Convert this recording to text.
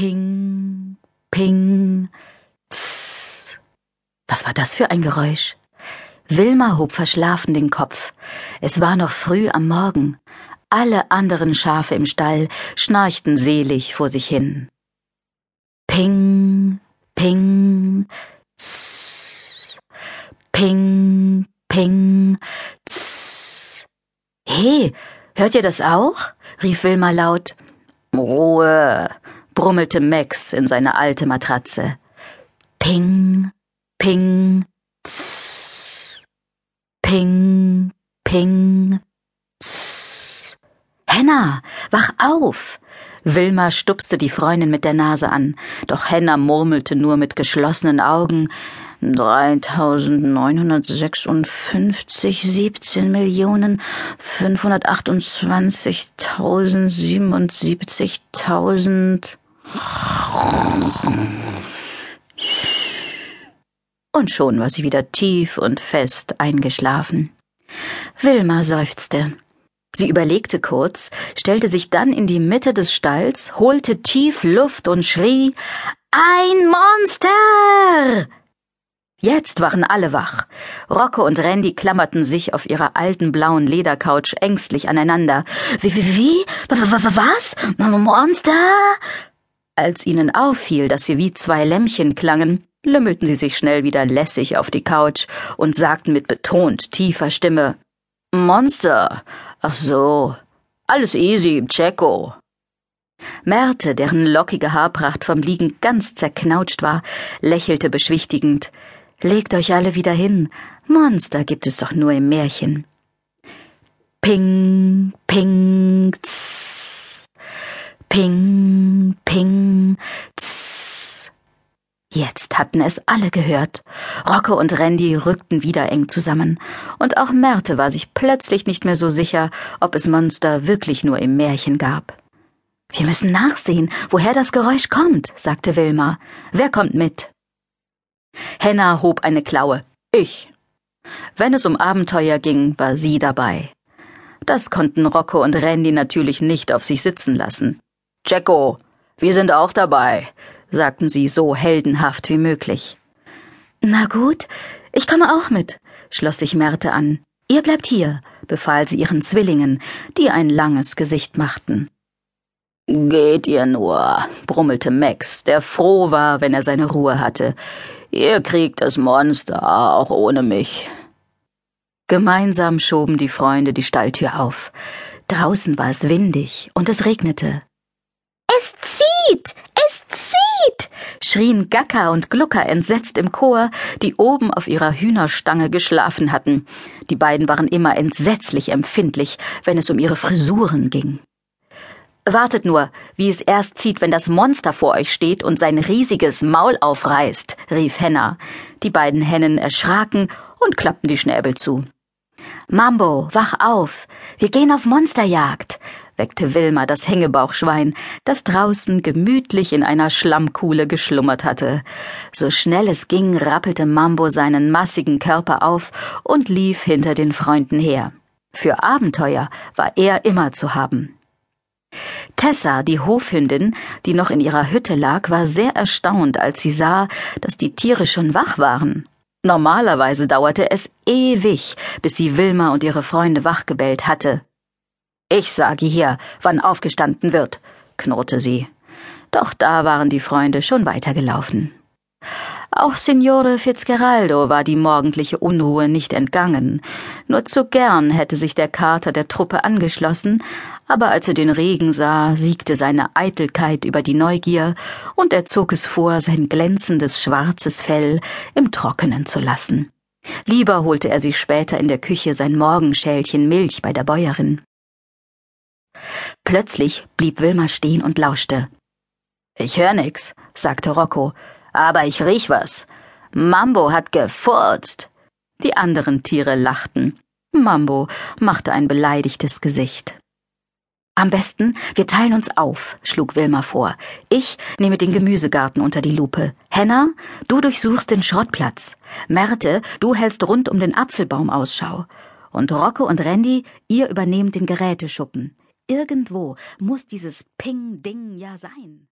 Ping, ping, tss. Was war das für ein Geräusch? Wilma hob verschlafen den Kopf. Es war noch früh am Morgen. Alle anderen Schafe im Stall schnarchten selig vor sich hin. Ping, ping, tss. Ping, ping, tss. He, hört ihr das auch? rief Wilma laut. Ruhe, brummelte Max in seine alte Matratze. Ping, ping, tss. Ping, ping, tss. Henna, wach auf! Wilma stupste die Freundin mit der Nase an, doch Henna murmelte nur mit geschlossenen Augen. 3956, 17 Millionen 528.077.000. Und schon war sie wieder tief und fest eingeschlafen. Wilma seufzte. Sie überlegte kurz, stellte sich dann in die Mitte des Stalls, holte tief Luft und schrie Ein Monster. Jetzt waren alle wach. Rocco und Randy klammerten sich auf ihrer alten blauen Ledercouch ängstlich aneinander. Wie, wie, wie? Was? Monster? Als ihnen auffiel, dass sie wie zwei Lämmchen klangen, lümmelten sie sich schnell wieder lässig auf die Couch und sagten mit betont tiefer Stimme Monster. Ach so. Alles easy, Checo. Märte, deren lockige Haarpracht vom Liegen ganz zerknautscht war, lächelte beschwichtigend. Legt euch alle wieder hin. Monster gibt es doch nur im Märchen. Ping, ping, tss. Ping, ping, tss. Jetzt hatten es alle gehört. Rocco und Randy rückten wieder eng zusammen. Und auch Märte war sich plötzlich nicht mehr so sicher, ob es Monster wirklich nur im Märchen gab. Wir müssen nachsehen, woher das Geräusch kommt, sagte Wilma. Wer kommt mit? Henna hob eine Klaue. Ich. Wenn es um Abenteuer ging, war sie dabei. Das konnten Rocco und Randy natürlich nicht auf sich sitzen lassen. Jacko, wir sind auch dabei, sagten sie so heldenhaft wie möglich. Na gut, ich komme auch mit, schloss sich Märte an. Ihr bleibt hier, befahl sie ihren Zwillingen, die ein langes Gesicht machten. Geht ihr nur, brummelte Max, der froh war, wenn er seine Ruhe hatte. Ihr kriegt das Monster auch ohne mich. Gemeinsam schoben die Freunde die Stalltür auf. Draußen war es windig und es regnete. Es zieht! Es zieht! schrien Gacka und Glucker entsetzt im Chor, die oben auf ihrer Hühnerstange geschlafen hatten. Die beiden waren immer entsetzlich empfindlich, wenn es um ihre Frisuren ging. Wartet nur, wie es erst zieht, wenn das Monster vor euch steht und sein riesiges Maul aufreißt, rief Henna. Die beiden Hennen erschraken und klappten die Schnäbel zu. Mambo, wach auf. Wir gehen auf Monsterjagd, weckte Wilma das Hängebauchschwein, das draußen gemütlich in einer Schlammkuhle geschlummert hatte. So schnell es ging, rappelte Mambo seinen massigen Körper auf und lief hinter den Freunden her. Für Abenteuer war er immer zu haben. Tessa, die Hofhündin, die noch in ihrer Hütte lag, war sehr erstaunt, als sie sah, dass die Tiere schon wach waren. Normalerweise dauerte es ewig, bis sie Wilma und ihre Freunde wachgebellt hatte. Ich sage hier, wann aufgestanden wird, knurrte sie. Doch da waren die Freunde schon weitergelaufen. Auch Signore Fitzgeraldo war die morgendliche Unruhe nicht entgangen. Nur zu gern hätte sich der Kater der Truppe angeschlossen, aber als er den Regen sah, siegte seine Eitelkeit über die Neugier, und er zog es vor, sein glänzendes schwarzes Fell im Trockenen zu lassen. Lieber holte er sich später in der Küche sein Morgenschälchen Milch bei der Bäuerin. Plötzlich blieb Wilma stehen und lauschte. Ich hör nix, sagte Rocco, aber ich riech was. Mambo hat gefurzt. Die anderen Tiere lachten. Mambo machte ein beleidigtes Gesicht. Am besten, wir teilen uns auf, schlug Wilma vor. Ich nehme den Gemüsegarten unter die Lupe. Henna, du durchsuchst den Schrottplatz. Märte, du hältst rund um den Apfelbaum Ausschau. Und Rocco und Randy, ihr übernehmt den Geräteschuppen. Irgendwo muss dieses Ping-Ding ja sein.